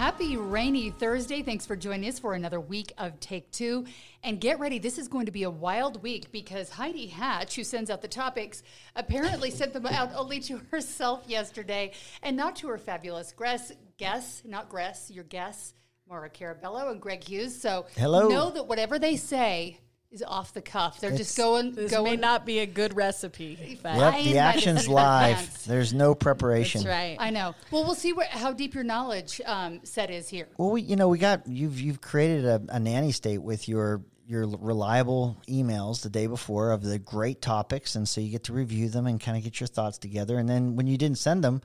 Happy rainy Thursday. Thanks for joining us for another week of Take Two. And get ready, this is going to be a wild week because Heidi Hatch, who sends out the topics, apparently sent them out only to herself yesterday and not to her fabulous guests, guests not Gress, your guests, Maura Carabello and Greg Hughes. So Hello. know that whatever they say is off the cuff. They're just going, This going may not be a good recipe. But Yep, the action's live. There's no preparation. That's right. I know. Well, we'll see where, how deep your knowledge um, set is here. Well, we, you know, we got you've you've created a, a nanny state with your your reliable emails the day before of the great topics, and so you get to review them and kind of get your thoughts together. And then when you didn't send them,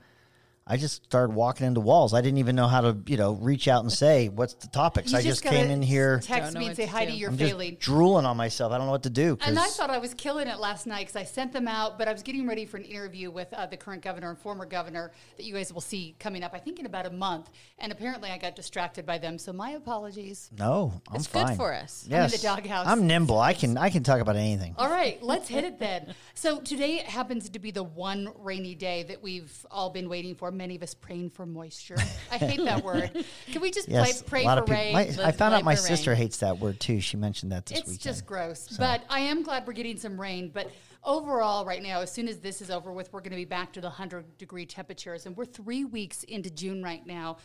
I just started walking into walls. I didn't even know how to you know reach out and say what's the topics. You I just, gotta came in here. Text me and what say, to Heidi, do. you're I'm failing. just drooling on myself. I don't know what to do. And I thought I was killing it last night because I sent them out, but I was getting ready for an interview with uh, the current governor and former governor that you guys will see coming up, I think, in about a month. And apparently I got distracted by them, so my apologies. no, I'm It's fine. good for us. I'm in Yes, the doghouse. I'm nimble. I can I can talk about anything. All right, let's hit it then. So today happens to be the one rainy day that we've all been waiting for. Many of us praying for moisture. I hate that word. Can we just Yes, play, pray for people. rain? My, I found out my sister rain. hates that word too. She mentioned that this week. it's weekend. just gross. But I am glad we're getting some rain. But overall, right now, as soon as this is over with, we're going to be back to the 100 degree temperatures. And we're three weeks into June right now.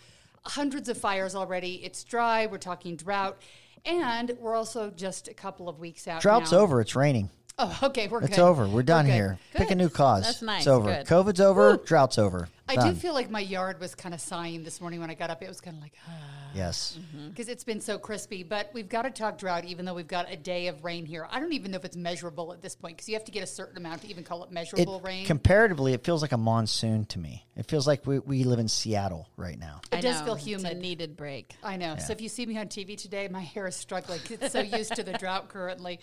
Hundreds of fires already. It's dry. We're talking drought. And we're also just a couple of weeks out. Drought's now. over. It's raining. Oh, okay. We're It's good. over. We're done good. here. Pick a new cause. That's nice. It's over. Good. COVID's over. Drought's over. I Done. do feel like my yard was kind of sighing this morning when I got up. It was kind of like, ah. Yes. because it's been so crispy. But we've got to talk drought, even though we've got a day of rain here. I don't even know if it's measurable at this point because you have to get a certain amount to even call it measurable It, measurable rain. comparatively, it feels like a monsoon to me. It feels like we, we live in Seattle right now. It I does know, feel It's humid. a needed break. I know. So if you see me on TV today, my hair is struggling. It's so used to the drought currently.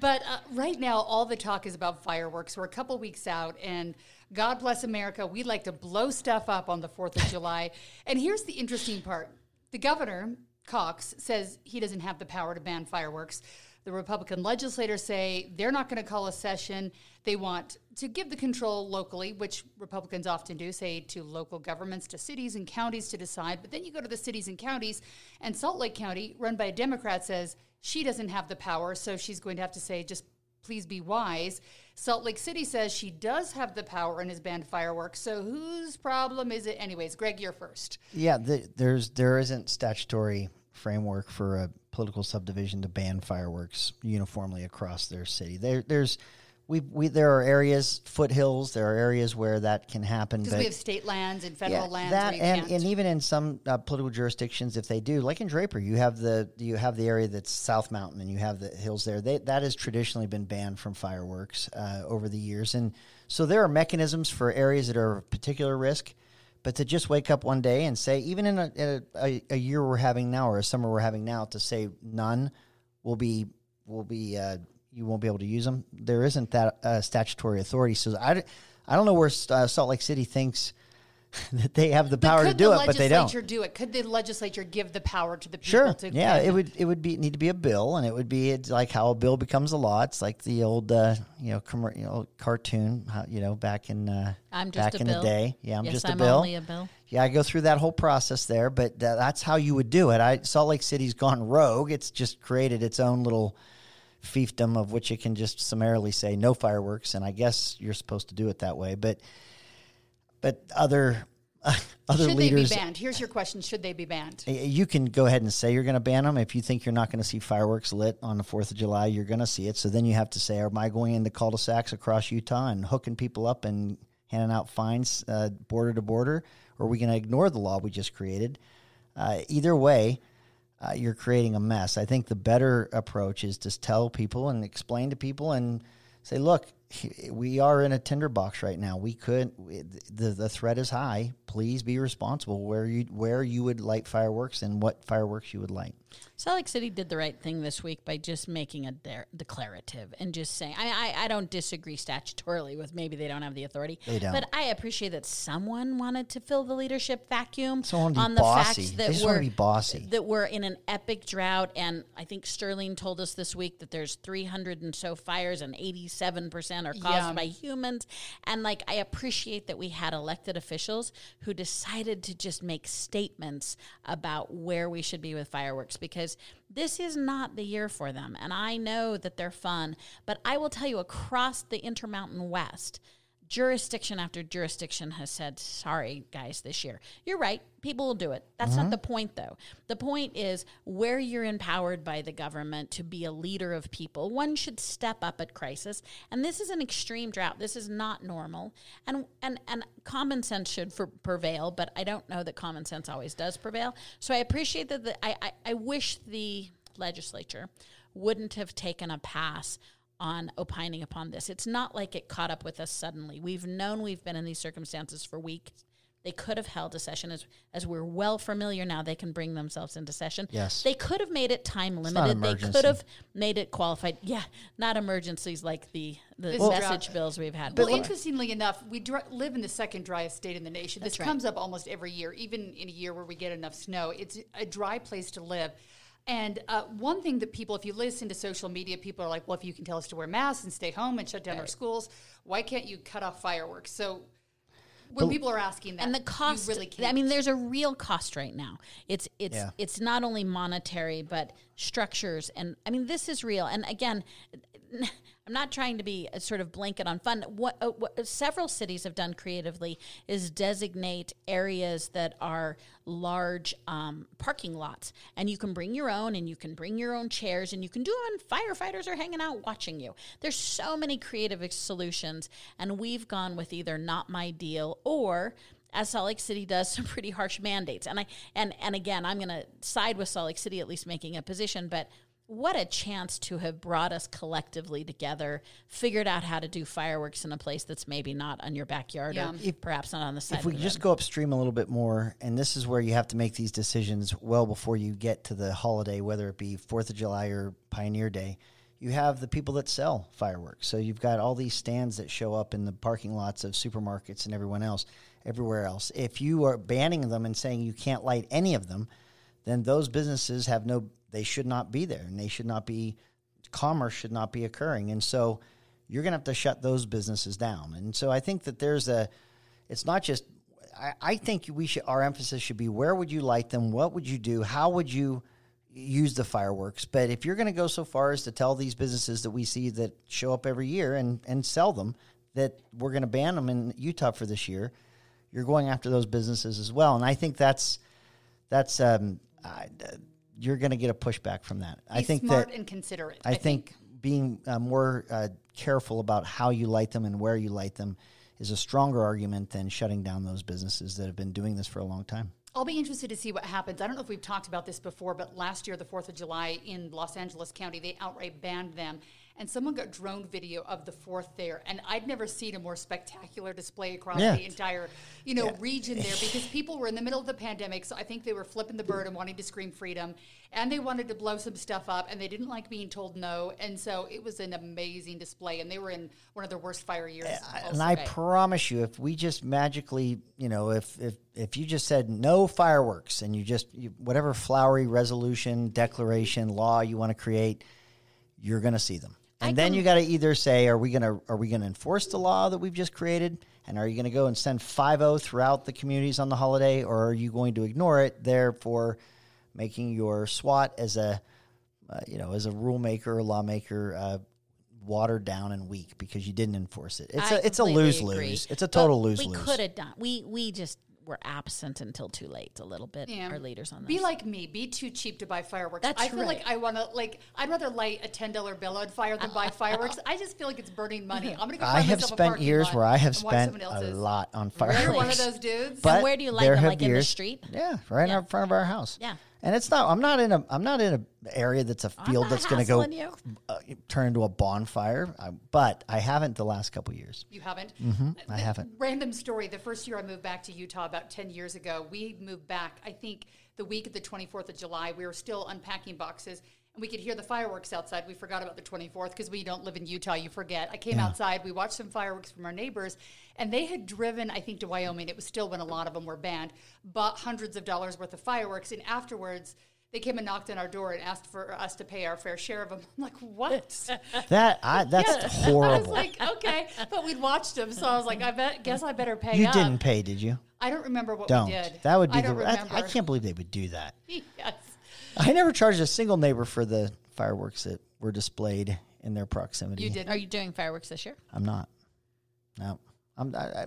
But uh, right now, all the talk is about fireworks. We're a couple weeks out, and God bless America. We like to blow stuff up on the 4th of July. And here's the interesting part the governor, Cox, says he doesn't have the power to ban fireworks. The Republican legislators say they're not going to call a session. They want to give the control locally, which Republicans often do, say to local governments, to cities and counties to decide. But then you go to the cities and counties, and Salt Lake County, run by a Democrat, says she doesn't have the power, so she's going to have to say, just please be wise. Salt Lake City says she does have the power and has banned fireworks. So whose problem is it? Anyways, Greg, you're first. Yeah, the, there's there isn't statutory framework for a political subdivision to ban fireworks uniformly across their city. There, there's we we there are areas, foothills. There are areas where that can happen, Because we have state lands and federal lands. that and, can't. and even in some uh, political jurisdictions, if they do, like in Draper, you have the you have the area that's South Mountain, and you have the hills there. They, that has traditionally been banned from fireworks uh, over the years, and so there are mechanisms for areas that are of particular risk. But to just wake up one day and say, even in a, in a, a, a year we're having now or a summer we're having now, to say none will be will be uh, you won't be able to use them. There isn't that uh, statutory authority. So I, I don't know where uh, Salt Lake City thinks that they have the power to do it, but they don't. legislature do it? Could the legislature give the power to the people Sure. to Yeah, it would. It would be need to be a bill, and it would be it's like how a bill becomes a law. It's like the old, uh, you know, commer you know, cartoon. How, you know, back in uh, I'm just back a in bill. the day. Yeah, I'm yes, just a I'm bill. only a bill. Yeah, I go through that whole process there, but uh, that's how you would do it. I Salt Lake City's gone rogue. It's just created its own little fiefdom of which it can just summarily say no fireworks, and I guess you're supposed to do it that way. But but other other Should leaders, they be banned? Here's your question: Should they be banned? you can go ahead and say you're going to ban them. If you think you're not going to see fireworks lit on the Fourth of July, you're going to see it. So then you have to say, am I going into cul-de-sacs across Utah and hooking people up and handing out fines uh, border to border, or are we going to ignore the law we just created? Uh, either way, uh, you're creating a mess. I think the better approach is to tell people and explain to people and say, look, we are in a tinderbox right now. We could the the threat is high. Please be responsible where you where you would light fireworks and what fireworks you would light. Salt Lake City did the right thing this week by just making a de- declarative and just saying, I, I, I don't disagree statutorily with maybe they don't have the authority. They don't. But I appreciate that someone wanted to fill the leadership vacuum Someone be on the bossy. fact that just we're be bossy. that we're in an epic drought. And I think Sterling told us this week that there's 300 and so fires and 87% are caused Yeah. by humans. And like, I appreciate that we had elected officials who decided to just make statements about where we should be with fireworks because this is not the year for them. And I know that they're fun, but I will tell you across the Intermountain West, jurisdiction after jurisdiction has said, sorry, guys, this year. You're right. People will do it. That's not the uh-huh. point, though. The point is where you're empowered by the government to be a leader of people, one should step up at crisis. And this is an extreme drought. This is not normal. And, and, and common sense should for, prevail, but I don't know that common sense always does prevail. So I appreciate that. The, I, I, I wish the legislature wouldn't have taken a pass on opining upon this. It's not like it caught up with us suddenly. We've known we've been in these circumstances for weeks. They could have held a session as as we're well familiar now. They can bring themselves into session. Yes. they could have made it time limited. They could have made it qualified. Yeah, not emergencies like the the This message bills we've had. Well, before. interestingly enough, we dr- live in the second driest state in the nation. That's this right. comes up almost every year, even in a year where we get enough snow. It's a dry place to live. And uh, one thing that people, if you listen to social media, people are like, well, if you can tell us to wear masks and stay home and shut down our schools, why can't you cut off fireworks? So when people are asking that, and the you cost really can't. i mean there's a real cost right now it's it's Yeah. it's not only monetary but structures and i mean this is real and again i'm not trying to be a sort of blanket on fun. What, uh, what several cities have done creatively is designate areas that are large um, parking lots. And you can bring your own and you can bring your own chairs and you can do it and firefighters are hanging out watching you. There's so many creative solutions and we've gone with either not my deal or as Salt Lake City does some pretty harsh mandates. And I and and again, I'm going to side with Salt Lake City at least making a position, but what a chance to have brought us collectively together, figured out how to do fireworks in a place that's maybe not on your backyard Yeah. or perhaps not on the side. if we of just go upstream a little bit more, and this is where you have to make these decisions well before you get to the holiday, whether it be Fourth of July or Pioneer Day. You have the people that sell fireworks. So you've got all these stands that show up in the parking lots of supermarkets and everyone else, everywhere else. If you are banning them and saying you can't light any of them, then those businesses have no they should not be there and they should not be commerce should not be occurring. And so you're going to have to shut those businesses down. And so I think that there's a it's not just I, I think we should our emphasis should be where would you light them what would you do how would you use the fireworks but if you're going to go so far as to tell these businesses that we see that show up every year and and sell them that we're going to ban them in utah for this year you're going after those businesses as well and i think that's that's um I, you're going to get a pushback from that i think smart that and considerate. I think being uh, more uh, careful about how you light them and where you light them is a stronger argument than shutting down those businesses that have been doing this for a long time. I'll be interested to see what happens. I don't know if we've talked about this before, but last year, the 4th of July in Los Angeles County, they outright banned them. And someone got drone video of the 4th there. And I'd never seen a more spectacular display across Yeah. the entire, you know, region there because people were in the middle of the pandemic. So I think they were flipping the bird and wanting to scream freedom. And they wanted to blow some stuff up and they didn't like being told no. And so it was an amazing display. And they were in one of their worst fire years. and. I promise you, if we just magically, you know, if if if you just said no fireworks and you just you, whatever flowery resolution, declaration, law you want to create, you're going to see them. And I then can- you got to either say, are we going to are we going to enforce the law that we've just created, and are you going to go and send five zero throughout the communities on the holiday, or are you going to ignore it, therefore making your SWAT as a uh, you know as a rule maker or lawmaker uh, watered down and weak because you didn't enforce it. It's I a it's a lose agree. lose. It's a total lose lose. We could have done. We we just we're absent until too late a little bit. Yeah. Our leaders on this. Be like me. Be too cheap to buy fireworks. That's I feel right. like I want to like. I'd rather light a ten dollar bill on fire than buy fireworks. I just feel like it's burning money. I'm gonna go. I find have myself a spent parking years lot where I have spent a lot on You're fireworks. one of those dudes. But where do you light there them, have like in the street? Yeah, right Yeah. in front of our house. Yeah. And it's not. I'm not in a. I'm not in a area that's a field that's going to go uh, turn into a bonfire. I, but I haven't the last couple years. You haven't? Mm-hmm. I haven't. Random story. The first year I moved back to Utah about 10 years ago, we moved back, I think, the week of the 24th of July. We were still unpacking boxes and we could hear the fireworks outside. We forgot about the 24th because we don't live in Utah. You forget. I came outside. We watched some fireworks from our neighbors and they had driven, I think, to Wyoming. It was still when a lot of them were banned, bought hundreds of dollars worth of fireworks. And afterwards, they came and knocked on our door and asked for us to pay our fair share of them. I'm like, what? That I, that's I was horrible. like, okay, but we'd watched them, so I was like, I bet, guess I better pay you up. didn't pay, did you? I don't remember what Don't. we did. That would be I the. I. I can't believe they would do that. Yes. I never charged a single neighbor for the fireworks that were displayed in their proximity. You did. Are you doing fireworks this year? I'm not. No. I'm. I, I,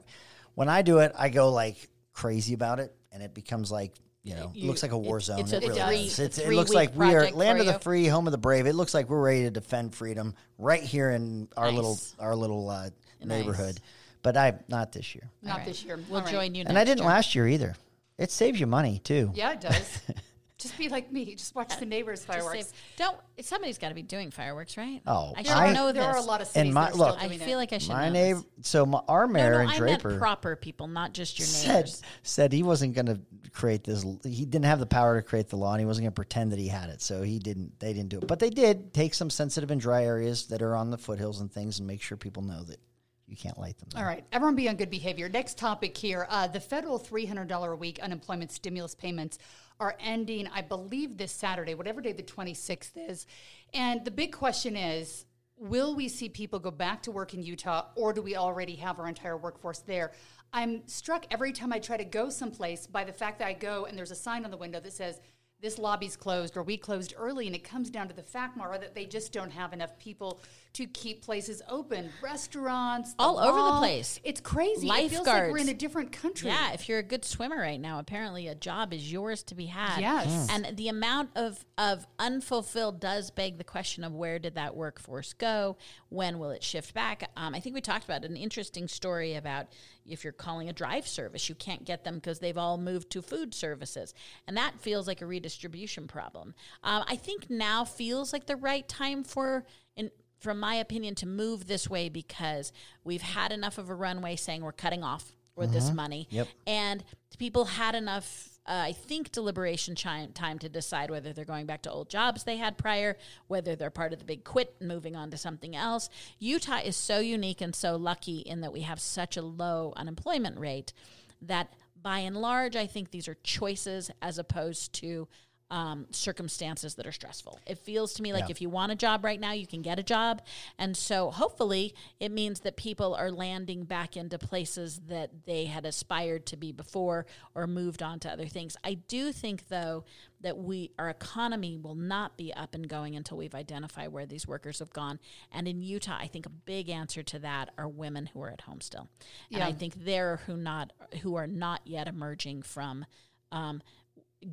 when I do it, I go like crazy about it, and it becomes like you know, it looks like a war it's- zone. it's a it really three- is. It's, it looks like we are land of the free, home of the brave. It looks like we're ready to defend freedom right here in our Nice. little our little uh, Nice. neighborhood. But I not this year, Not All right. this year. We'll All right. join you. and I didn't year. last year either. It saves you money too. Yeah, it does. Just be like me. Just watch the neighbors' fireworks. say- don't. Somebody's got to be doing fireworks, right? Oh, I There should are- know there this. are a lot of cities my- that are look, still I feel it. like I should My know neighbor, this. so my, our mayor no, and I Draper meant proper people, not just your said neighbors. said he wasn't going to create this. He didn't have the power to create the law, and he wasn't going to pretend that he had it. So he didn't. They didn't do it, but they did take some sensitive and dry areas that are on the foothills and things, and make sure people know that you can't light them. there. All right, everyone be on good behavior. Next topic here: uh, the federal three hundred dollar a week unemployment stimulus payments are ending, I believe, this Saturday, whatever day the twenty sixth is. And the big question is: Will we see people go back to work in Utah, or do we already have our entire workforce there? I'm struck every time I try to go someplace by the fact that I go and there's a sign on the window that says. This lobby's closed, or we closed early, and it comes down to the fact, Mara, that they just don't have enough people to keep places open. Restaurants, the All over the place. It's crazy. It feels like we're in a different country. Yeah, if you're a good swimmer right now, apparently a job is yours to be had. Yes. Mm. And the amount of, of unfulfilled does beg the question of where did that workforce go? When will it shift back? Um, I think we talked about an interesting story about if you're calling a drive service, you can't get them because they've all moved to food services. And that feels like a redistribution problem. Um, I think now feels like the right time for. In, from my opinion, to move this way because we've had enough of a runway saying we're cutting off with this money. Yep. And people had enough, uh, I think, deliberation chi- time to decide whether they're going back to old jobs they had prior, whether they're part of the big quit and moving on to something else. Utah is so unique and so lucky in that we have such a low unemployment rate that by and large, I think these are choices as opposed to um, circumstances that are stressful. It feels to me like Yeah. if you want a job right now, you can get a job. And so hopefully it means that people are landing back into places that they had aspired to be before or moved on to other things. I do think though that we our economy will not be up and going until we've identified where these workers have gone. And in Utah, I think a big answer to that are women who are at home still. And I think they're who not who are not yet emerging from um,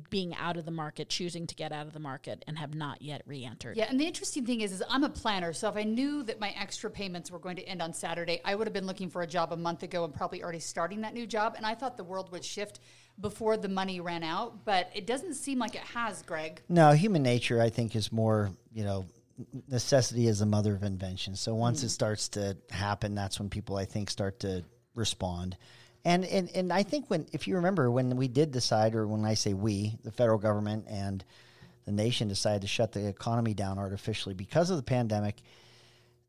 being out of the market, choosing to get out of the market, and have not yet re-entered. Yeah, and the interesting thing is, is I'm a planner, so if I knew that my extra payments were going to end on Saturday, I would have been looking for a job a month ago and probably already starting that new job. And I thought the world would shift before the money ran out, but it doesn't seem like it has, Greg. No, human nature, I think, is more, you know, necessity is the mother of invention. So once hmm. it starts to happen, that's when people, I think, start to respond. And, and and I think when if you remember when we did decide, or when I say we, the federal government and the nation decided to shut the economy down artificially because of the pandemic,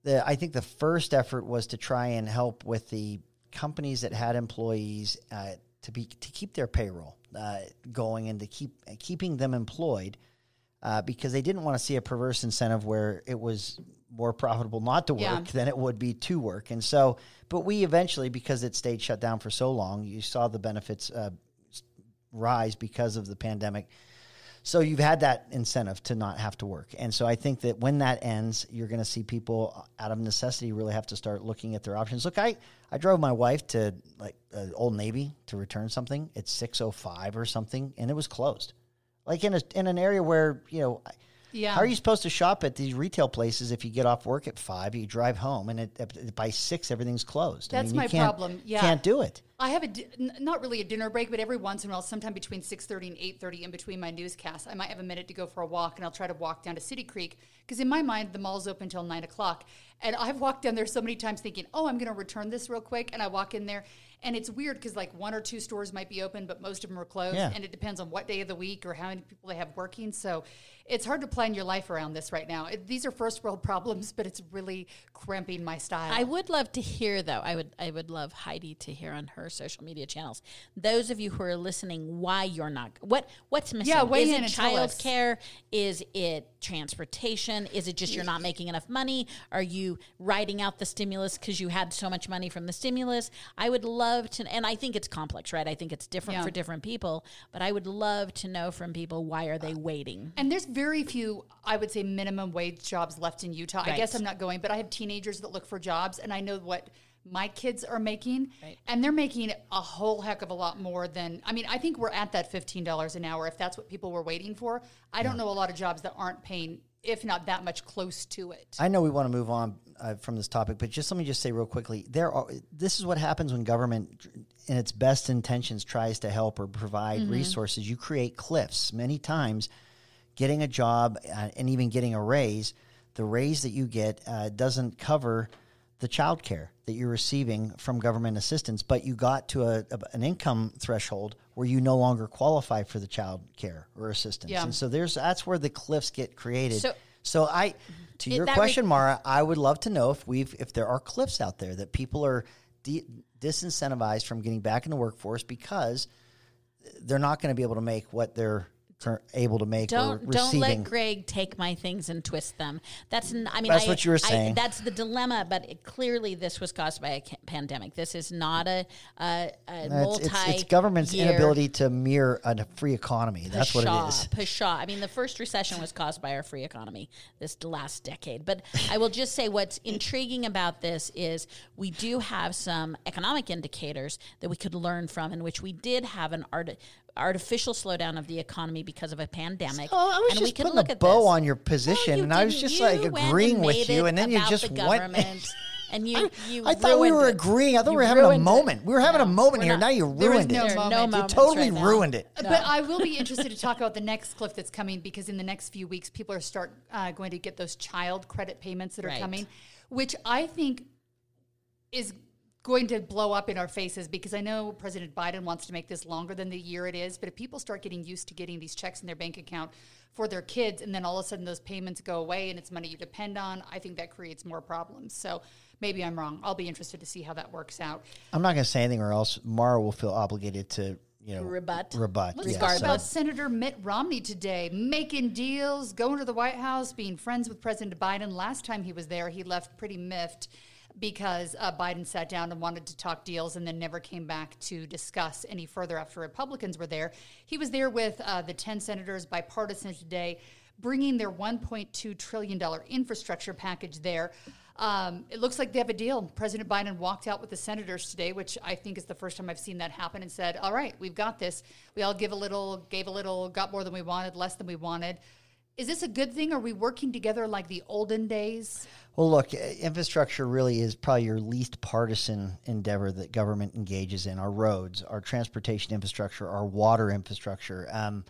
the I think the first effort was to try and help with the companies that had employees uh, to be to keep their payroll uh, going and to keep keeping them employed uh, because they didn't want to see a perverse incentive where it was more profitable not to work Yeah. than it would be to work. And so, but we eventually, because it stayed shut down for so long, you saw the benefits uh, rise because of the pandemic. So you've had that incentive to not have to work. And so I think that when that ends, you're going to see people out of necessity really have to start looking at their options. Look, I, I drove my wife to like uh, Old Navy to return something at 6:05 or something and it was closed. Like in a in an area where, you know, Yeah. how are you supposed to shop at these retail places if you get off work at 5, you drive home and it, by 6 everything's closed? That's you my can't- problem. Yeah. Can't do it. I have a di- n- not really a dinner break, but every once in a while, sometime between six thirty and eight thirty, in between my newscasts, I might have a minute to go for a walk, and I'll try to walk down to City Creek because in my mind the mall's open until nine o'clock, and I've walked down there so many times thinking, oh, I'm going to return this real quick, and I walk in there. And it's weird because like one or two stores might be open, but most of them are closed, Yeah. and it depends on what day of the week or how many people they have working. So it's hard to plan your life around this right now. It, these are first world problems, but it's really cramping my style. I would love to hear though. I would I would love Heidi to hear on her social media channels. Those of you who are listening, why you're not what what's missing? Yeah, is it child care? Is it transportation? Is it just you're not making enough money? Are you writing out the stimulus because you had so much money from the stimulus? I would love to, and I think it's complex, right? I think it's different Yeah. for different people, but I would love to know from people why are they waiting? And there's very few, I would say, minimum wage jobs left in Utah. I guess I'm not going, but I have teenagers that look for jobs, and I know what my kids are making, Right. and they're making a whole heck of a lot more than. I mean, I think we're at that fifteen dollars an hour if that's what people were waiting for. I don't know a lot of jobs that aren't paying, if not that much, close to it. I know we want to move on uh, from this topic, but just let me just say real quickly: there are. This is what happens when government, in its best intentions, tries to help or provide Mm-hmm. resources. You create cliffs. Many times, getting a job uh, and even getting a raise, the raise that you get uh, doesn't cover the child care that you're receiving from government assistance, but you got to a, a- an income threshold where you no longer qualify for the child care or assistance. Yeah. And so there's that's where the cliffs get created. So- So I, to It- your question, re- Mara, I would love to know if we've if there are cliffs out there that people are de- disincentivized from getting back in the workworkforce because they're not going to be able to make what they're able to make Don't don't let Greg take my things and twist them. That's n- I mean That's I- what you were I- saying. that's the dilemma. But it, clearly, this was caused by a ca- pandemic. This is not a a, a No, multi. it's, it's, government's inability to mirror a free economy. That's what it is. Pshaw. I mean, the first recession was caused by our free economy this last decade. But I will just say what's intriguing about this is we do have some economic indicators that we could learn from, in which we did have an art. Artificial slowdown of the economy because of a pandemic. Oh, I was and we just could putting look a at bow this. on your No, position, you and I was just You like agreeing with you, and then you just the went. and you you. I thought we were it. agreeing. I thought You we were having a ruined it. moment. We were having a moment here. not. Now you There was ruined no it. There are moment. no You You totally right ruined it. But I will be interested to talk about the next cliff that's coming because in the next few weeks, people are start uh, going to get those child credit payments that are Right. coming, which I think is going to blow up in our faces because I know President Biden wants to make this longer than the year it is. But if people start getting used to getting these checks in their bank account for their kids, and then all of a sudden those payments go away and it's money you depend on, I think that creates more problems. So maybe I'm wrong. I'll be interested to see how that works out. I'm not going to say anything, or else Mara will feel obligated to, you know, Rebut. Rebut. Let's yeah, talk so- about Senator Mitt Romney today, making deals, going to the White House, being friends with President Biden. Last time he was there, he left pretty miffed because uh, Biden sat down and wanted to talk deals and then never came back to discuss any further after Republicans were there. He was there with uh, the 10 senators, bipartisan today, bringing their $1.2 trillion infrastructure package there. Um, it looks like they have a deal. President Biden walked out with the senators today, which I think is the first time I've seen that happen, and said, "All right, we've got this. We all give a little, gave a little, got more than we wanted, less than we wanted." Is this a good thing? Are we working together like the olden days? Well, look, infrastructure really is probably your least partisan endeavor that government engages in. Our roads, our transportation infrastructure, our water infrastructure. Um,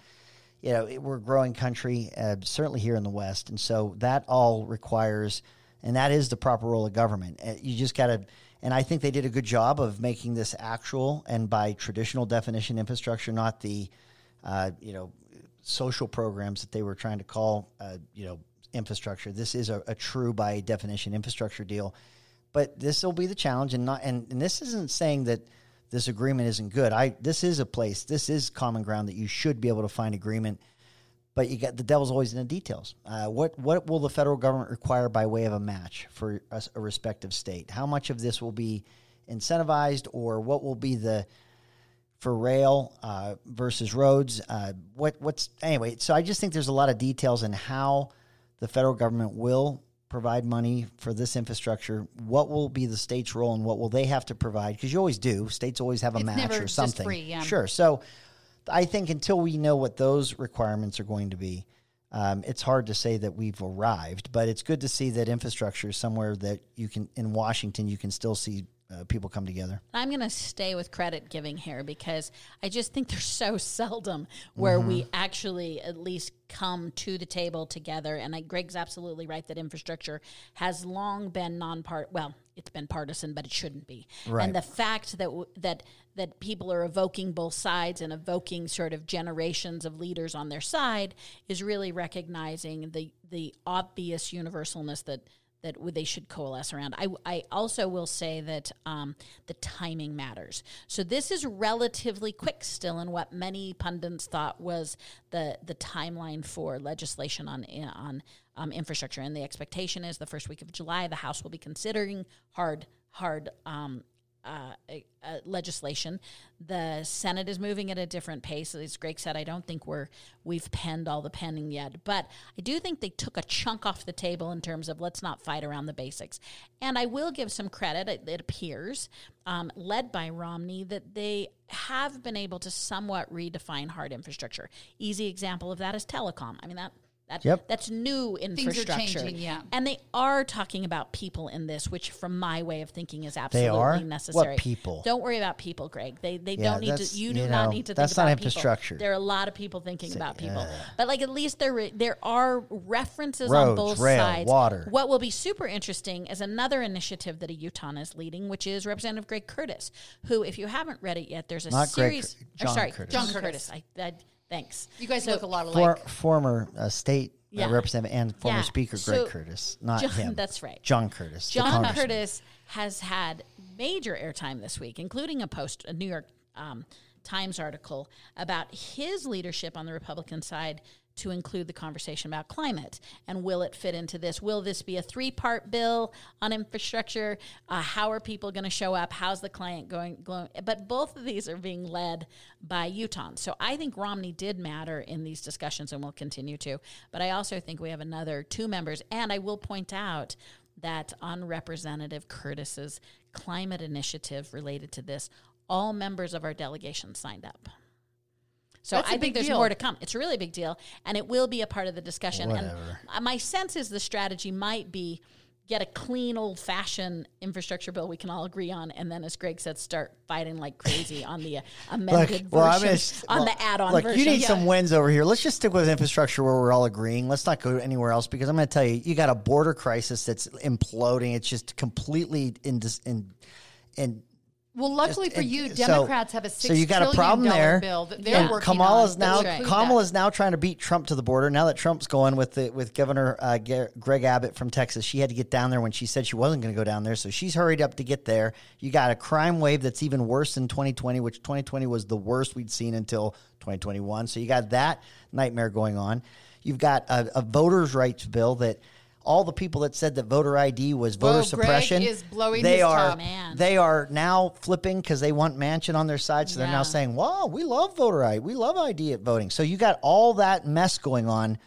you know, it- we're a growing country, uh, certainly here in the West, and so that all requires, and that is the proper role of government. Uh, you just got to, and I think they did a good job of making this actual and by traditional definition infrastructure, not the, uh, you know, social programs that they were trying to call, uh, you know, infrastructure. This is a, a true by definition infrastructure deal, but this will be the challenge, and not, and, and this isn't saying that this agreement isn't good. I this is a place, this is common ground that you should be able to find agreement. But you got the devil's always in the details. Uh, what what will the federal government require by way of a match for a, a respective state? How much of this will be incentivized, or what will be the for rail uh, versus roads. Uh, what what's anyway? So I just think there's a lot of details in how the federal government will provide money for this infrastructure. What will be the state's role, and what will they have to provide? Because you always do. States always have a It's match or something. free, yeah. Sure. So I think until we know what those requirements are going to be. Um, it's hard to say that we've arrived, but it's good to see that infrastructure is somewhere that you can in Washington you can still see uh, people come together. I'm going to stay with credit giving here because I just think there's so seldom where we Mm-hmm. actually at least come to the table together. And I, Greg's absolutely right that infrastructure has long been non-part. Well, it's been partisan, but it shouldn't be. Right. And the fact that w- that that people are evoking both sides and evoking sort of generations of leaders on their side is really recognizing the the obvious universalness that that they should coalesce around. I, I also will say that um, the timing matters. So this is relatively quick still in what many pundits thought was the the timeline for legislation on on um, infrastructure. And the expectation is the first week of July, the House will be considering hard hard. Um, uh, uh, legislation. The Senate is moving at a different pace. As Greg said, I don't think we're we've penned all the penning yet, but I do think they took a chunk off the table in terms of let's not fight around the basics. And I will give some credit. It, it appears, um, led by Romney, that they have been able to somewhat redefine hard infrastructure. Easy example of that is telecom. I mean that. That, Yep. That's new are infrastructure. changing, yeah. And they are talking about people in this, which, from my way of thinking, is absolutely are? What necessary. people? Don't worry about people, Greg. They they Yeah, don't need to. You you do know, not need to. that's think not about people. infrastructure. There are a lot of people thinking about people, but like at least there there are references on both rail, sides. water. What will be super interesting is another initiative that a Utah is leading, which is Representative Greg Curtis, who, if you haven't read it yet, there's a Not Greg series. Or sorry, Curtis. John John Curtis. I, I, thanks. You guys So- look a lot For, former uh, state uh, Yeah. representative and former Yeah. speaker So, Greg Curtis, not John- him. that's right. John Curtis. John. Curtis has had major airtime this week, including a post, a New York um, Times article about his leadership on the Republican side to include the conversation about climate and will it fit into this? Will this be a three-part bill on infrastructure? Uh, how are people going to show up? How's the client going? going? But both of these are being led by Utahns. So I think Romney did matter in these discussions and will continue to. But I also think we have another two members, and I will point out that on Representative Curtis's climate initiative related to this, all members of our delegation signed up. So That's a I think there's deal. more to come. It's a really big deal, and it will be a part of the discussion. Whatever. And uh, my sense is the strategy might be get a clean, old-fashioned infrastructure bill we can all agree on, and then, as Greg said, start fighting like crazy on the uh, amended Look, well, version, gonna, on well, the add-on Look, version. you need Yeah. some wins over here. Let's just stick with infrastructure where we're all agreeing. Let's not go anywhere else because I'm going to tell you, you got a border crisis that's imploding. It's just completely in dis- in in Well, luckily for you, so- Democrats have a six so you got a problem there. bill that they're Yeah. working Kamala's on. now that will include Kamala's that. now trying to beat Trump to the border. Now that Trump's going with the with Governor uh, Greg Abbott from Texas, she had to get down there when she said she wasn't going to go down there, so she's hurried up to get there. You got a crime wave that's even worse than 2020, which 2020 was the worst we'd seen until 2021. So you got that nightmare going on. You've got a, a voters' rights bill that. All the people that said that voter ID was voter Whoa, Greg suppression, is blowing they his are top. Man. they are now flipping because they want Manchin on their side. So they're Yeah. now saying, "Wow, we love voter ID. We love ID at voting." So you got all that mess going on.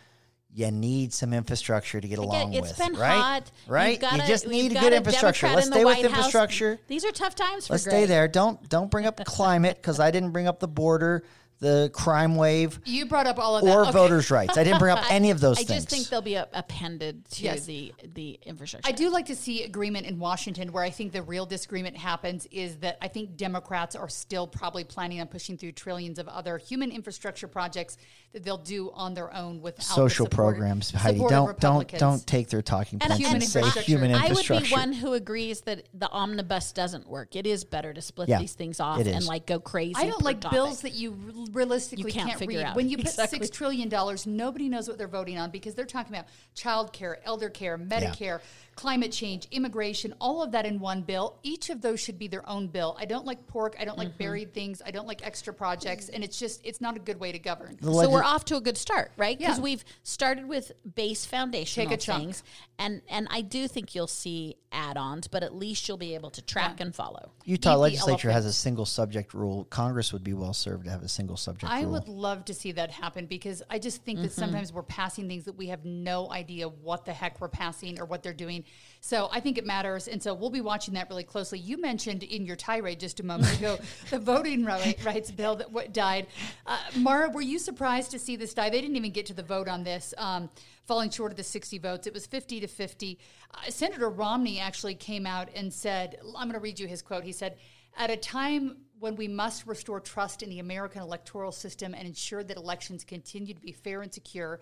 You need some infrastructure to get Again, along it's with, been right? hot. Right? You've got you just you've need got good infrastructure. Democrat Let's in the stay with White House. infrastructure. These are tough times for Let's Greg. stay there. Don't don't bring up climate because I didn't bring up the border, the crime wave, You brought up all of that. or Okay. voters' rights. I didn't bring up any of those I things. just think they'll be appended to Yes. the the infrastructure. I do like to see agreement in Washington. Where I think the real disagreement happens is that I think Democrats are still probably planning on pushing through trillions of other human infrastructure projects that they'll do on their own without the Social support- programs, Heidi. support of Don't don't don't take their talking points and and, say infrastructure. human I would infrastructure. be one who agrees that the omnibus doesn't work. It is better to split Yeah, these things off and like go crazy. I don't like topic. bills that you r- realistically You can't can't, figure read. out. When you put Exactly. six trillion dollars, nobody knows what they're voting on because they're talking about child care, elder care, Medicare, climate change, immigration, all of that in one bill. Each of those should be their own bill. I don't like pork. I don't like Mm-hmm. buried things. I don't like extra projects, and it's just it's not a good way to govern. The So legis- we're off to a good start, right? Because Yeah. we've started with base foundational Take a chunk. things, and and I do think you'll see add-ons, but at least you'll be able to track and follow. Utah Eat legislature has a single subject rule. Congress would be well served to have a single subject I rule. would love to see that happen because I just think that sometimes we're passing things that we have no idea what the heck we're passing or what they're doing. So I think it matters. And so we'll be watching that really closely. You mentioned in your tirade just a moment ago the voting ri- rights bill that what died. Uh, Mara, were you surprised to see this die? They didn't even get to the vote on this. Um, falling short of the 60 votes. It was 50 to 50. Uh, Senator Romney actually came out and said, I'm going to read you his quote. He said, At a time when we must restore trust in the American electoral system and ensure that elections continue to be fair and secure,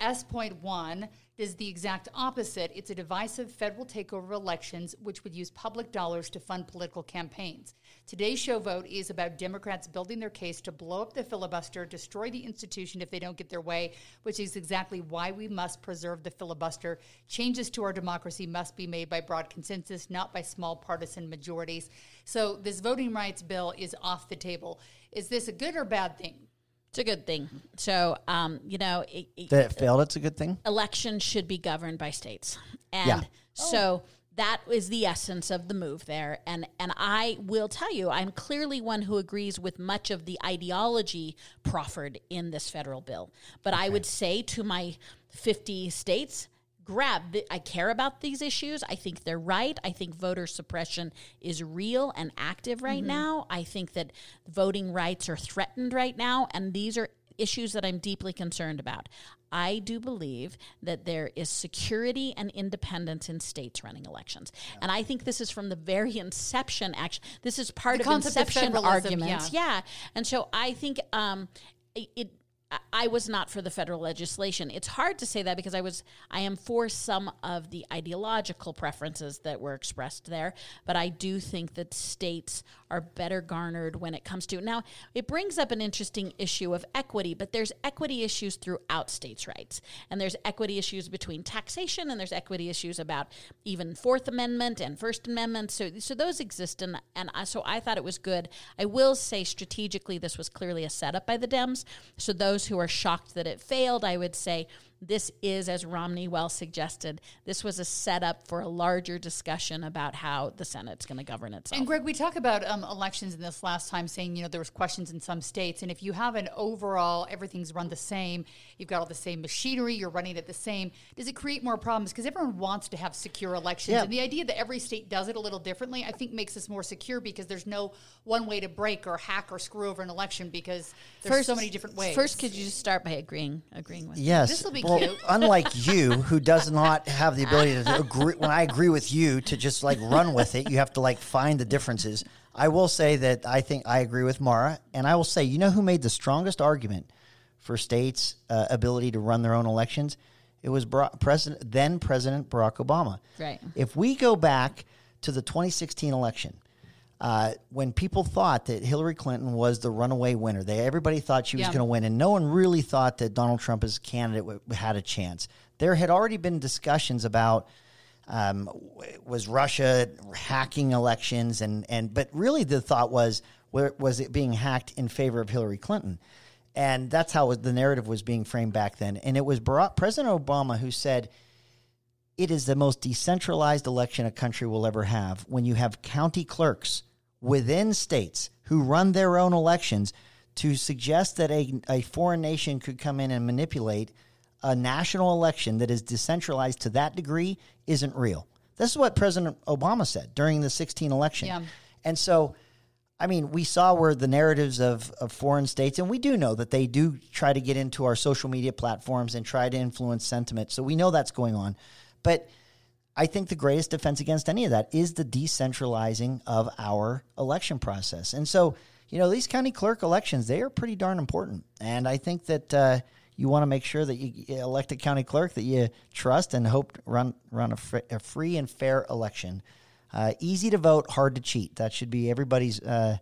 S.1 is the exact opposite. It's a divisive federal takeover of elections, which would use public dollars to fund political campaigns. Today's show vote is about Democrats building their case to blow up the filibuster, destroy the institution if they don't get their way, which is exactly why we must preserve the filibuster. Changes to our democracy must be made by broad consensus, not by small partisan majorities. So this voting rights bill is off the table. Is this a good or bad thing? It's a good thing. So, um, you know, it, it- that it failed. It's a good thing. elections should be governed by states. And Yeah. so that is the essence of the move there. And and I will tell you, I'm clearly one who agrees with much of the ideology proffered in this federal bill. But I would say to my 50 states, grab the, I care about these issues. I think they're right. I think voter suppression is real and active right mm-hmm. now. I think that voting rights are threatened right now and these are issues that I'm deeply concerned about. I do believe that there is security and independence in states running elections. And I think this is from the very inception actually this is part The of concept of inception arguments. yeah. Yeah. And so I think um it, it I- I was not for the federal legislation. It's hard to say that because I was I am for some of the ideological preferences that were expressed there, but I do think that states are better garnered when it comes to now it brings up an interesting issue of equity, but there's equity issues throughout states' rights. And there's equity issues between taxation and there's equity issues about even Fourth Amendment and First Amendment. So so those exist and and I, so I thought it was good. I will say strategically this was clearly a setup by the Dems. So those who are shocked that it failed, I would say this is, as Romney well suggested, this was a setup for a larger discussion about how the Senate's going to govern itself. And Greg, we talk about um, elections in this last time, saying you know there was questions in some states, and if you have an overall everything's run the same, you've got all the same machinery, you're running it the same. Does it create more problems? Because everyone wants to have secure elections, Yeah. and the idea that every state does it a little differently, I think, makes us more secure because there's no one way to break or hack or screw over an election because there's so many different ways. First, could you just start by agreeing agreeing with? me? Yes. This'll be well, unlike you, who does not have the ability to agree, when I agree with you, to just like run with it, you have to like find the differences. I will say that I think I agree with Mara, and I will say, you know who made the strongest argument for states' uh, ability to run their own elections? It was Barack, President, then President Barack Obama. Right. If we go back to the 2016 election, uh, when people thought that Hillary Clinton was the runaway winner, they everybody thought she was Yeah. going to win, and no one really thought that Donald Trump as a candidate w- had a chance. There had already been discussions about um, w- was Russia hacking elections, and and but really the thought was where was it being hacked in favor of Hillary Clinton, and that's how the narrative was being framed back then. And it was Barack, President Obama who said it is the most decentralized election a country will ever have when you have county clerks within states who run their own elections to suggest that a, a foreign nation could come in and manipulate a national election that is decentralized to that degree isn't real. This is what President Obama said during the 16 election. Yeah. And so, I mean, we saw where the narratives of, of foreign states, and we do know that they do try to get into our social media platforms and try to influence sentiment. So we know that's going on. But I think the greatest defense against any of that is the decentralizing of our election process. And so, you know, these county clerk elections, they are pretty darn important. And I think that uh, you want to make sure that you elect a county clerk that you trust and hope run, run a, fr- a free and fair election. Uh, easy to vote, hard to cheat. That should be everybody's uh,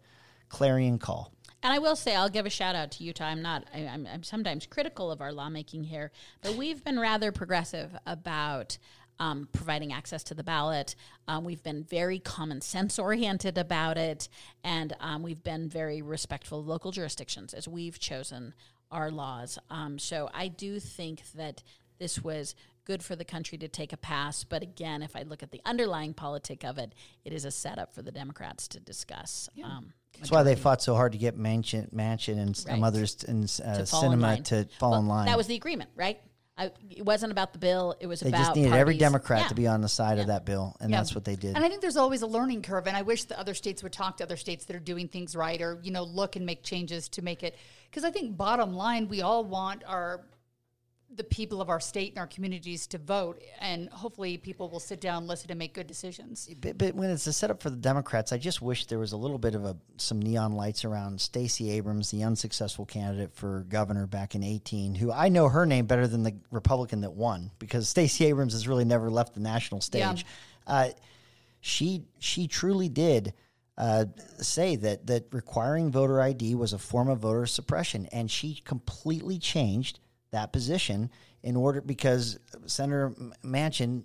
clarion call. And I will say, I'll give a shout out to Utah. I'm not, I, I'm sometimes critical of our lawmaking here, but we've been rather progressive about um, providing access to the ballot. Um, we've been very common sense oriented about it, and um, we've been very respectful of local jurisdictions as we've chosen our laws. Um, so I do think that this was good for the country to take a pass. But again, if I look at the underlying politic of it, it is a setup for the Democrats to discuss. Um, That's why they fought so hard to get Manchin, Manchin and some others in uh, to fall in Sinema to fall in line. That was the agreement, right? I, it wasn't about the bill. It was they about just needed every Democrat Yeah. to be on the side of that bill, and Yeah. that's what they did. And I think there's always a learning curve, and I wish the other states would talk to other states that are doing things right, or you know, look and make changes to make it. Because I think bottom line, we all want our the people of our state and our communities to vote, and hopefully, people will sit down, listen, and make good decisions. but, but when it's a setup for the Democrats, I just wish there was a little bit of a some neon lights around Stacey Abrams, the unsuccessful candidate for governor back in 18, who I know her name better than the Republican that won because Stacey Abrams has really never left the national stage. Uh, she she truly did uh, say that that requiring voter ID was a form of voter suppression, and she completely changed that position in order because Senator Manchin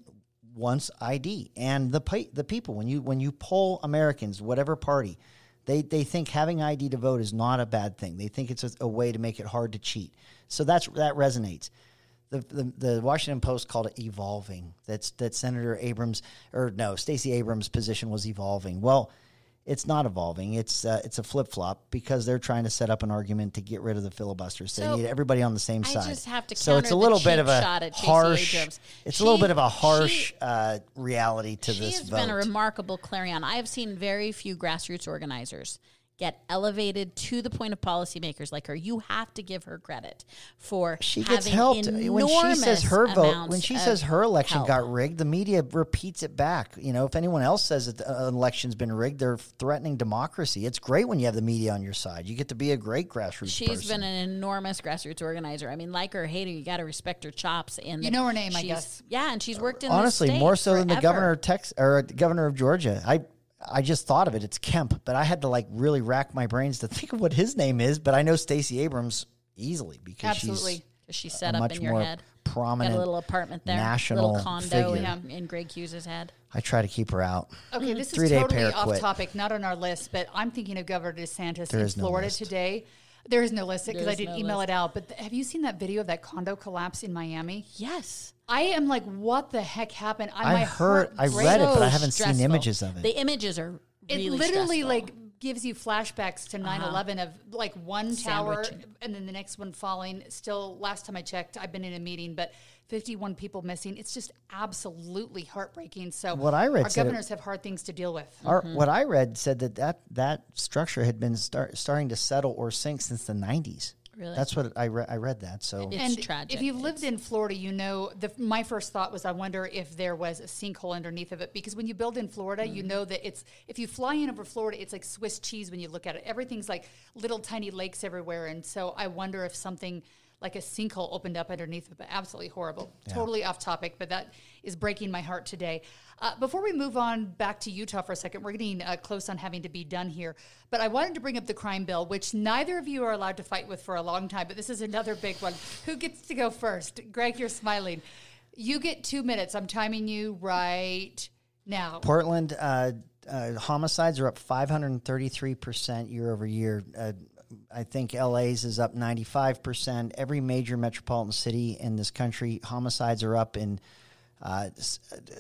wants ID, and the the people when you when you poll Americans, whatever party. They, they think having ID to vote is not a bad thing. They think it's a, a way to make it hard to cheat. So that's that resonates the, the the Washington Post called it evolving. That's that Senator Abrams or no Stacey Abrams' position was evolving. Well, it's not evolving. It's uh, it's a flip flop because they're trying to set up an argument to get rid of the filibusters. They So, need everybody on the same I side. just have to so it's a little bit of a shot at Stacey harsh. It's a little bit of a harsh she- uh, reality to this. she has vote. been a remarkable clarion. I have seen very few grassroots organizers get elevated to the point of policymakers like her. You have to give her credit for she gets helped when she says her vote when she says her election help. got rigged the media repeats it back you know if anyone else says that uh, an election's been rigged they're threatening democracy it's great when you have the media on your side you get to be a great grassroots She's person. been an enormous grassroots organizer. I mean, like her or hate her, you got to respect her chops. And You know her name, I she's- guess. Yeah, and she's worked in honestly the state more so than the governor of Texas or the governor of Georgia I I just thought of it it's Kemp but I had to like really rack my brains to think of what his name is but I know Stacey Abrams easily because Absolutely. she's 'Cause She's set a up much in your more head. prominent Got a little apartment there, national little condo figure. in, in Greg Hughes's head. I try to keep her out Okay, this is totally off quit. topic, not on our list, but I'm thinking of Governor DeSantis There in is no Florida list. today. There is no list because I didn't no email list. it out. But th- have you seen that video of that condo collapse in Miami? Yes. I am like, what the heck happened? I, I my heard- heart I read it, but I haven't seen images of it. The images are It literally stressful. like gives you flashbacks to 9-11 of like one tower Sandwiching. and then the next one falling still last time i checked i've been in a meeting but 51 people missing it's just absolutely heartbreaking so What I read our said it- governors have hard things to deal with Our, Mm-hmm. What I read said that that, that structure had been start, starting to settle or sink since the 90s. Really? That's what I, re- I read that. So It's and tragic. if you've lived It's- in Florida, you know the my first thought was I wonder if there was a sinkhole underneath of it because when you build in Florida, Mm-hmm. you know that it's if you fly in over Florida, it's like Swiss cheese when you look at it. Everything's like little tiny lakes everywhere, and so I wonder if something like a sinkhole opened up underneath it. But absolutely horrible. Totally off topic, but that is breaking my heart today. Uh, before we move on back to Utah for a second, we're getting uh, close on having to be done here. But I wanted to bring up the crime bill, which neither of you are allowed to fight with for a long time. But this is another big one. Who gets to go first? Greg, you're smiling. You get two minutes. I'm timing you right now. Portland uh, uh, homicides are up 533% year over year. I think LA's is up 95%. Every major metropolitan city in this country, homicides are up in uh,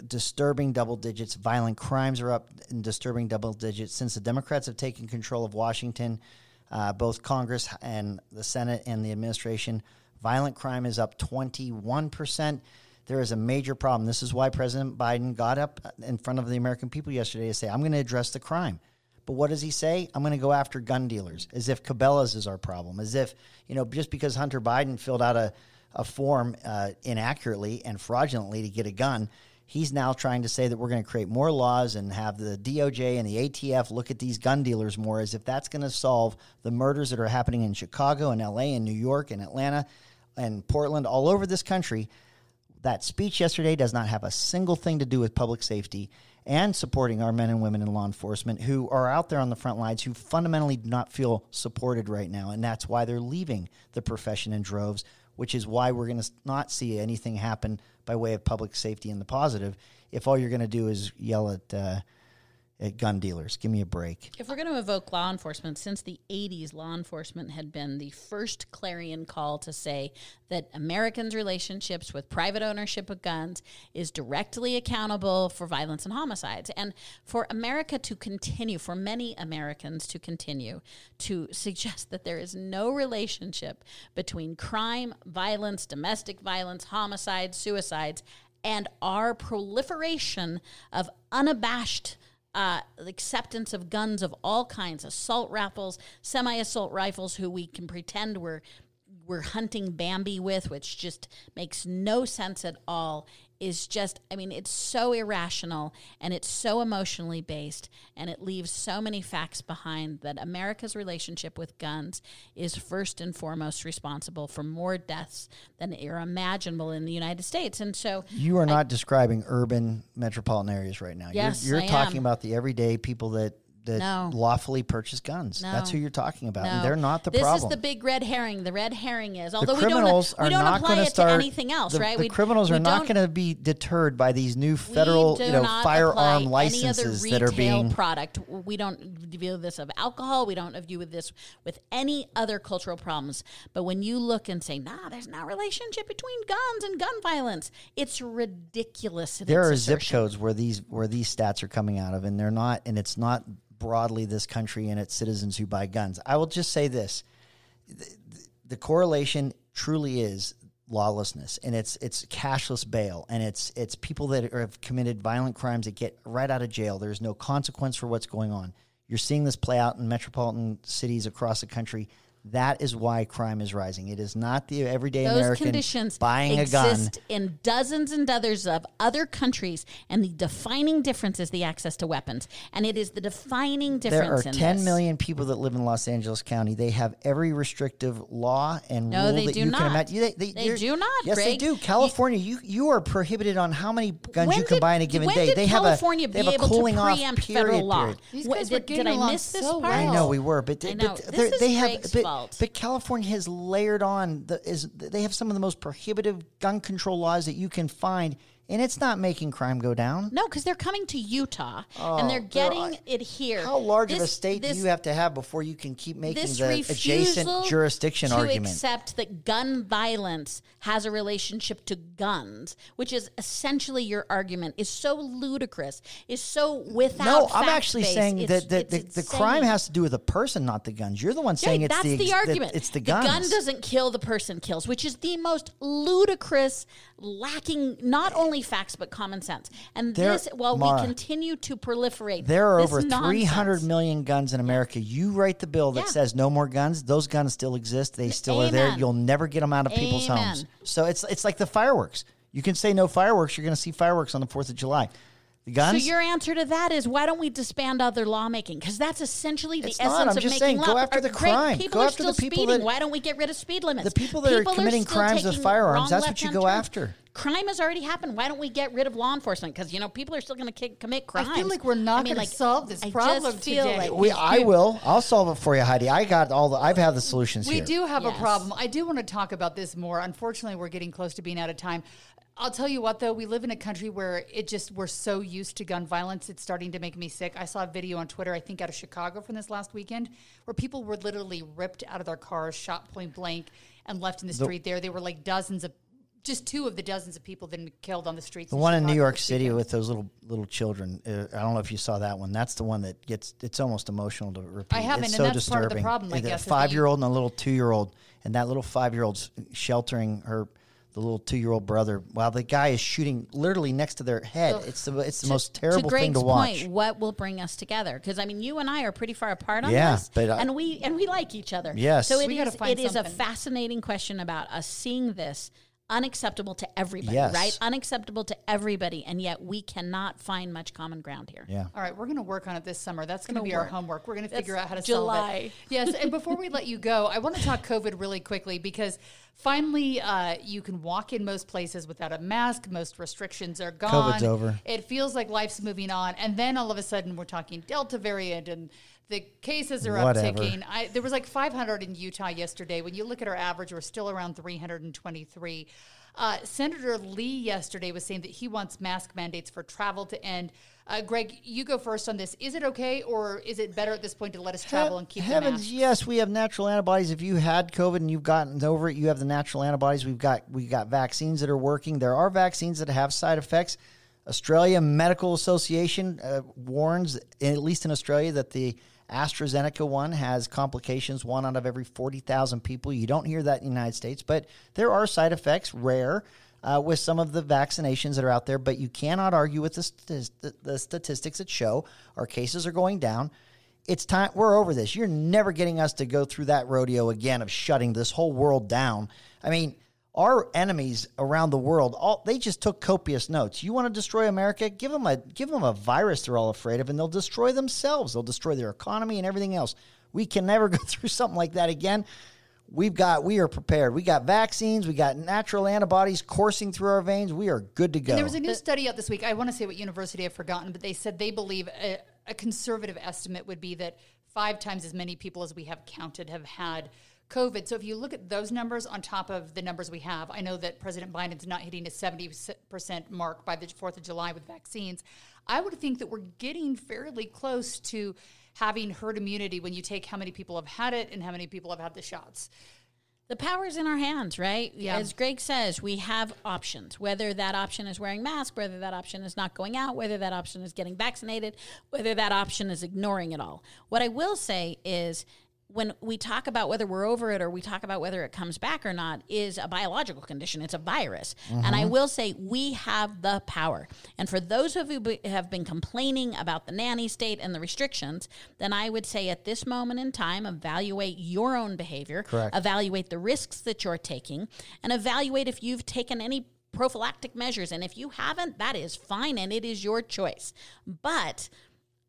disturbing double digits. Violent crimes are up in disturbing double digits. Since the Democrats have taken control of Washington, uh, both Congress and the Senate and the administration, violent crime is up 21%. There is a major problem. This is why President Biden got up in front of the American people yesterday to say, I'm going to address the crime. But what does he say? I'm going to go after gun dealers, as if Cabela's is our problem, as if, you know, just because Hunter Biden filled out a, a form uh, inaccurately and fraudulently to get a gun, he's now trying to say that we're going to create more laws and have the DOJ and the ATF look at these gun dealers more, as if that's going to solve the murders that are happening in Chicago and LA and New York and Atlanta and Portland, all over this country. That speech yesterday does not have a single thing to do with public safety and supporting our men and women in law enforcement who are out there on the front lines who fundamentally do not feel supported right now. And that's why they're leaving the profession in droves, which is why we're going to not see anything happen by way of public safety in the positive if all you're going to do is yell at. Uh, at gun dealers. Give me a break. If we're going to evoke law enforcement, since the 80s, law enforcement had been the first clarion call to say that Americans' relationships with private ownership of guns is directly accountable for violence and homicides. And for America to continue, for many Americans to continue to suggest that there is no relationship between crime, violence, domestic violence, homicides, suicides, and our proliferation of unabashed uh, acceptance of guns of all kinds, assault rifles, semi-assault rifles, who we can pretend we're we're hunting Bambi with, which just makes no sense at all, is just, I mean, it's so irrational and it's so emotionally based and it leaves so many facts behind that America's relationship with guns is first and foremost responsible for more deaths than are imaginable in the United States. And so You are not describing urban metropolitan areas right now. Yes, you're, you're I talking am. about the everyday people that that No. lawfully purchase guns. That's who you're talking about. No, And they're not the this problem. This is the big red herring. The red herring is, the although we don't, criminals we don't not apply going it to start to anything else, the, right? The We- criminals we are not going to be deterred by these new federal, you know, firearm apply any other licenses that are being product. We don't view this of alcohol. We don't view this with any other cultural problems. But when you look and say, "Nah, there's no relationship between guns and gun violence," it's ridiculous. there are zip codes where these where these stats are coming out of and they're not and it's not broadly this country and its citizens who buy guns. I will just say this. The, the correlation truly is lawlessness and it's it's cashless bail and it's it's people that are, have committed violent crimes that get right out of jail. There's no consequence for what's going on. You're seeing this play out in metropolitan cities across the country that is why crime is rising it is not the everyday Those american conditions buying a gun exist in dozens and dozens of other countries, and the defining difference is the access to weapons, and it is the defining difference. There difference. are in 10 this. million people that live in Los Angeles County. They have every restrictive law and No, rule they that do you not. can imagine. They, They you're- do not, Yes, they do. California, you you are prohibited on how many guns When you can did- buy in a given when day. Did they California have a, they be have a able cooling to off preempt period. federal law? period. These What- guys were did, getting did I along miss this so part? I know we were, but, I but know. they're- This is they have Greg's but, but California has layered on the is they have some of the most prohibitive gun control laws that you can find, and it's not making crime go down. No, because they're coming to Utah and oh, they're they're- getting it here. How large of a state this- do you have to have before you can keep making this the adjacent jurisdiction to argument? accept that gun violence has a relationship to guns, which is essentially your argument, is so ludicrous, is so without. No, I'm actually base. saying It's- that, that the, it's the crime has to do with the person, not the guns. You're the one Yeah, saying it's that's the, the, argument. It's the guns. The gun doesn't kill the person kills, which is the most ludicrous, lacking not only facts but common sense. And There- this, while Mara, we continue to proliferate, There are this over 300 nonsense- million guns in America. You write the bill that Yeah. says no more guns. Those guns still exist. They still are there. You'll never get them out of people's Amen. homes. So it's it's like the fireworks. You can say no fireworks. You're going to see fireworks on the 4th of July. The So your answer to that is why don't we disband other lawmaking? Because that's essentially the It's not. essence I'm of making saying, law. go after the crime. People Go are after the still people speeding. that- why don't we get rid of speed limits? The people that are committing still crimes with firearms, that's what you go after. Crime has already happened. Why don't we get rid of law enforcement? Because you know people are still going to commit crimes. I feel like we're not I mean, gonna solve this I problem just feel today. like we, I will. I'll solve it for you, Heidi. I got all the. I've had the solutions We here. do have Yes. a problem. I do want to talk about this more. Unfortunately, we're getting close to being out of time. I'll tell you what, though, we live in a country where it just we're so used to gun violence. It's starting to make me sick. I saw a video on Twitter, I think out of Chicago from this last weekend, where people were literally ripped out of their cars, shot point blank, and left in the street. There, there were like dozens of, just two of the dozens of people that had been killed on the streets. The one in New York City with those little little children. Uh, I don't know if you saw that one. That's the one that gets. It's almost emotional to repeat. I haven't, It's and so that's disturbing. part of the problem, I a guess, is five year old and a little two year old, and that little five year old's sheltering her. The little two year old brother, while the guy is shooting literally next to their head. it's the it's the most terrible to thing to watch. point, what will bring us together? Because I mean, you and I are pretty far apart on Yeah, this, but I- and we and we like each other. Yes. so it We is gotta find it is a fascinating question about us seeing this unacceptable to everybody, Yes. right? Unacceptable to everybody, and yet we cannot find much common ground here. Yeah. All right, we're going to work on it this summer. That's going to Gonna be our homework. We're going to figure out how to July. solve it. Yes, and before we let you go, I want to talk COVID really quickly because finally uh, you can walk in most places without a mask. Most restrictions are gone. COVID's over. It feels like life's moving on, and then all of a sudden we're talking Delta variant and. The cases are Whatever. upticking. I, there was like 500 in Utah yesterday. When you look at our average, we're still around 323. Uh, Senator Lee yesterday was saying that he wants mask mandates for travel to end. Uh, Greg, you go first on this. Is it okay, or is it better at this point to let us travel and keep the Heavens, yes, we have natural antibodies. If you had COVID and you've gotten over it, you have the natural antibodies. We've got we got vaccines that are working. There are vaccines that have side effects. Australia Medical Association uh, warns, at least in Australia, that the AstraZeneca one has complications. One out of every forty thousand people. You don't hear that in the United States, but there are side effects, rare. Uh, with some of the vaccinations that are out there, but you cannot argue with the, st- the statistics that show our cases are going down it's time we're over this you're never getting us to go through that rodeo again of shutting this whole world down i mean our enemies around the world all they just took copious notes. You want to destroy america? Give them a give them a virus they're all afraid of and they'll destroy themselves. They'll destroy their economy and everything else. We can never go through something like that again. We've got we are prepared. We got vaccines we got natural antibodies coursing through our veins. We are good to go And there was a new study out this week. I want to say what university I've forgotten, but they said they believe a, a conservative estimate would be that five times as many people as we have counted have had COVID. So if you look at those numbers on top of the numbers we have, I know that President Biden's not hitting a 70% mark by the 4th of July with vaccines. I would think that we're getting fairly close to having herd immunity when you take how many people have had it and how many people have had the shots. The power's in our hands, right? Yeah. As Greg says, we have options. Whether that option is wearing mask, whether that option is not going out, whether that option is getting vaccinated, whether that option is ignoring it all. What I will say is when we talk about whether we're over it or we talk about whether it comes back or not is a biological condition. It's a virus. And i mm-hmm. will say we have the power. And for those of you who have been complaining about the nanny state and the restrictions then i would say at this moment in time evaluate your own behavior Correct. evaluate the risks that you're taking and evaluate if you've taken any prophylactic measures. And if you haven't that is fine and it is your choice. But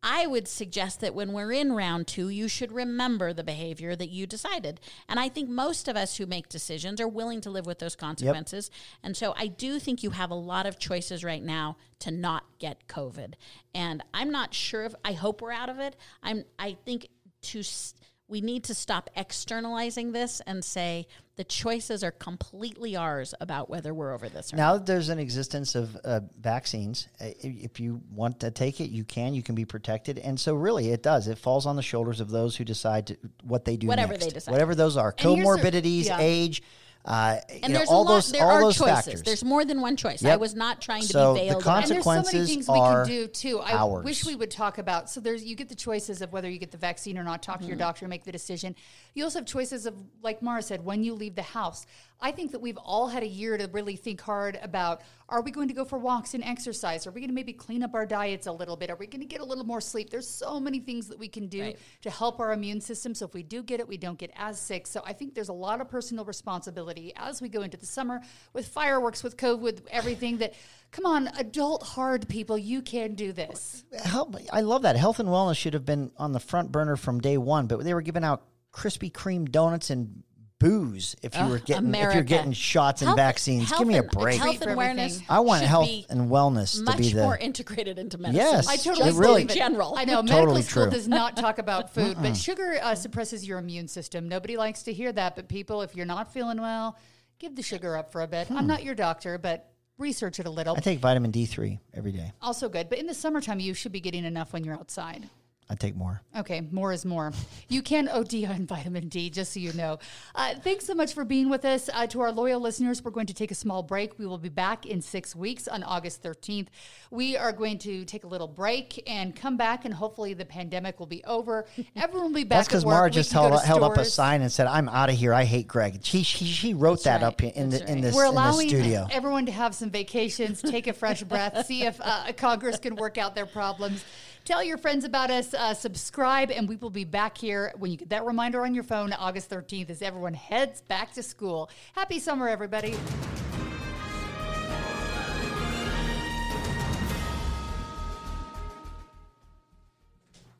I would suggest that when we're in round two, you should remember the behavior that you decided. And I think most of us who make decisions are willing to live with those consequences. And so I do think you have a lot of choices right now to not get COVID. And I'm not sure if I hope we're out of it. I'm I think to s- we need to stop externalizing this and say the choices are completely ours about whether we're over this or not. Now that there's an existence of uh, vaccines, uh, if you want to take it, you can. You can be protected, and so really, it does. It falls on the shoulders of those who decide to, what they do. Whatever next. they decide. whatever those are, And here's the- comorbidities, yeah. age, uh, you And know, there's all a lot. those, there all are those choices. factors. There's more than one choice. I was not trying to So be the veiled. con- about it. And there's so many consequences things we are can do too. I ours. wish we would talk about. So there's you get the choices of whether you get the vaccine or not. Talk to your doctor, make the decision. You also have choices of, like Mara said, when you leave the house. I think that we've all had a year to really think hard about: Are we going to go for walks and exercise? Are we going to maybe clean up our diets a little bit? Are we going to get a little more sleep? There's so many things that we can do Right. to help our immune system. So if we do get it, we don't get as sick. So I think there's a lot of personal responsibility as we go into the summer with fireworks, with COVID, with everything that. Come on, adult hard people, you can do this. Help, I love that. Health and wellness should have been on the front burner from day one, but they were giving out Krispy Kreme donuts and booze if you were getting if America. you're getting shots and Health- vaccines. health Give me a and- break. Health For and awareness. everything. I want should health be and wellness to much be the more integrated into medicine. Yes. I totally It really- believe it. general. I know Totally medical school true. does not talk about food, but sugar uh, suppresses your immune system. Nobody likes to hear that, but people, if you're not feeling well, give the sugar up for a bit. I'm not your doctor, but research it a little. I take vitamin D3 every day. also good, but in the summertime, you should be getting enough when you're outside. I take more. Okay, more is more. You can OD on vitamin D, just so you know. Uh, thanks so much for being with us. Uh, to our loyal listeners, we're going to take a small break. We will be back in six weeks on August 13th. We are going to take a little break and come back, and hopefully the pandemic will be over. Everyone will be back. That's because. Mara just held, held up a sign and said, "I'm out of here. I hate Greg." She she, she wrote that right. up in, the, That's in this We're allowing studio. everyone to have some vacations, take a fresh breath, see if uh, Congress can work out their problems. Tell your friends about us, uh, subscribe, and we will be back here when you get that reminder on your phone, August 13th, as everyone heads back to school. Happy summer, everybody.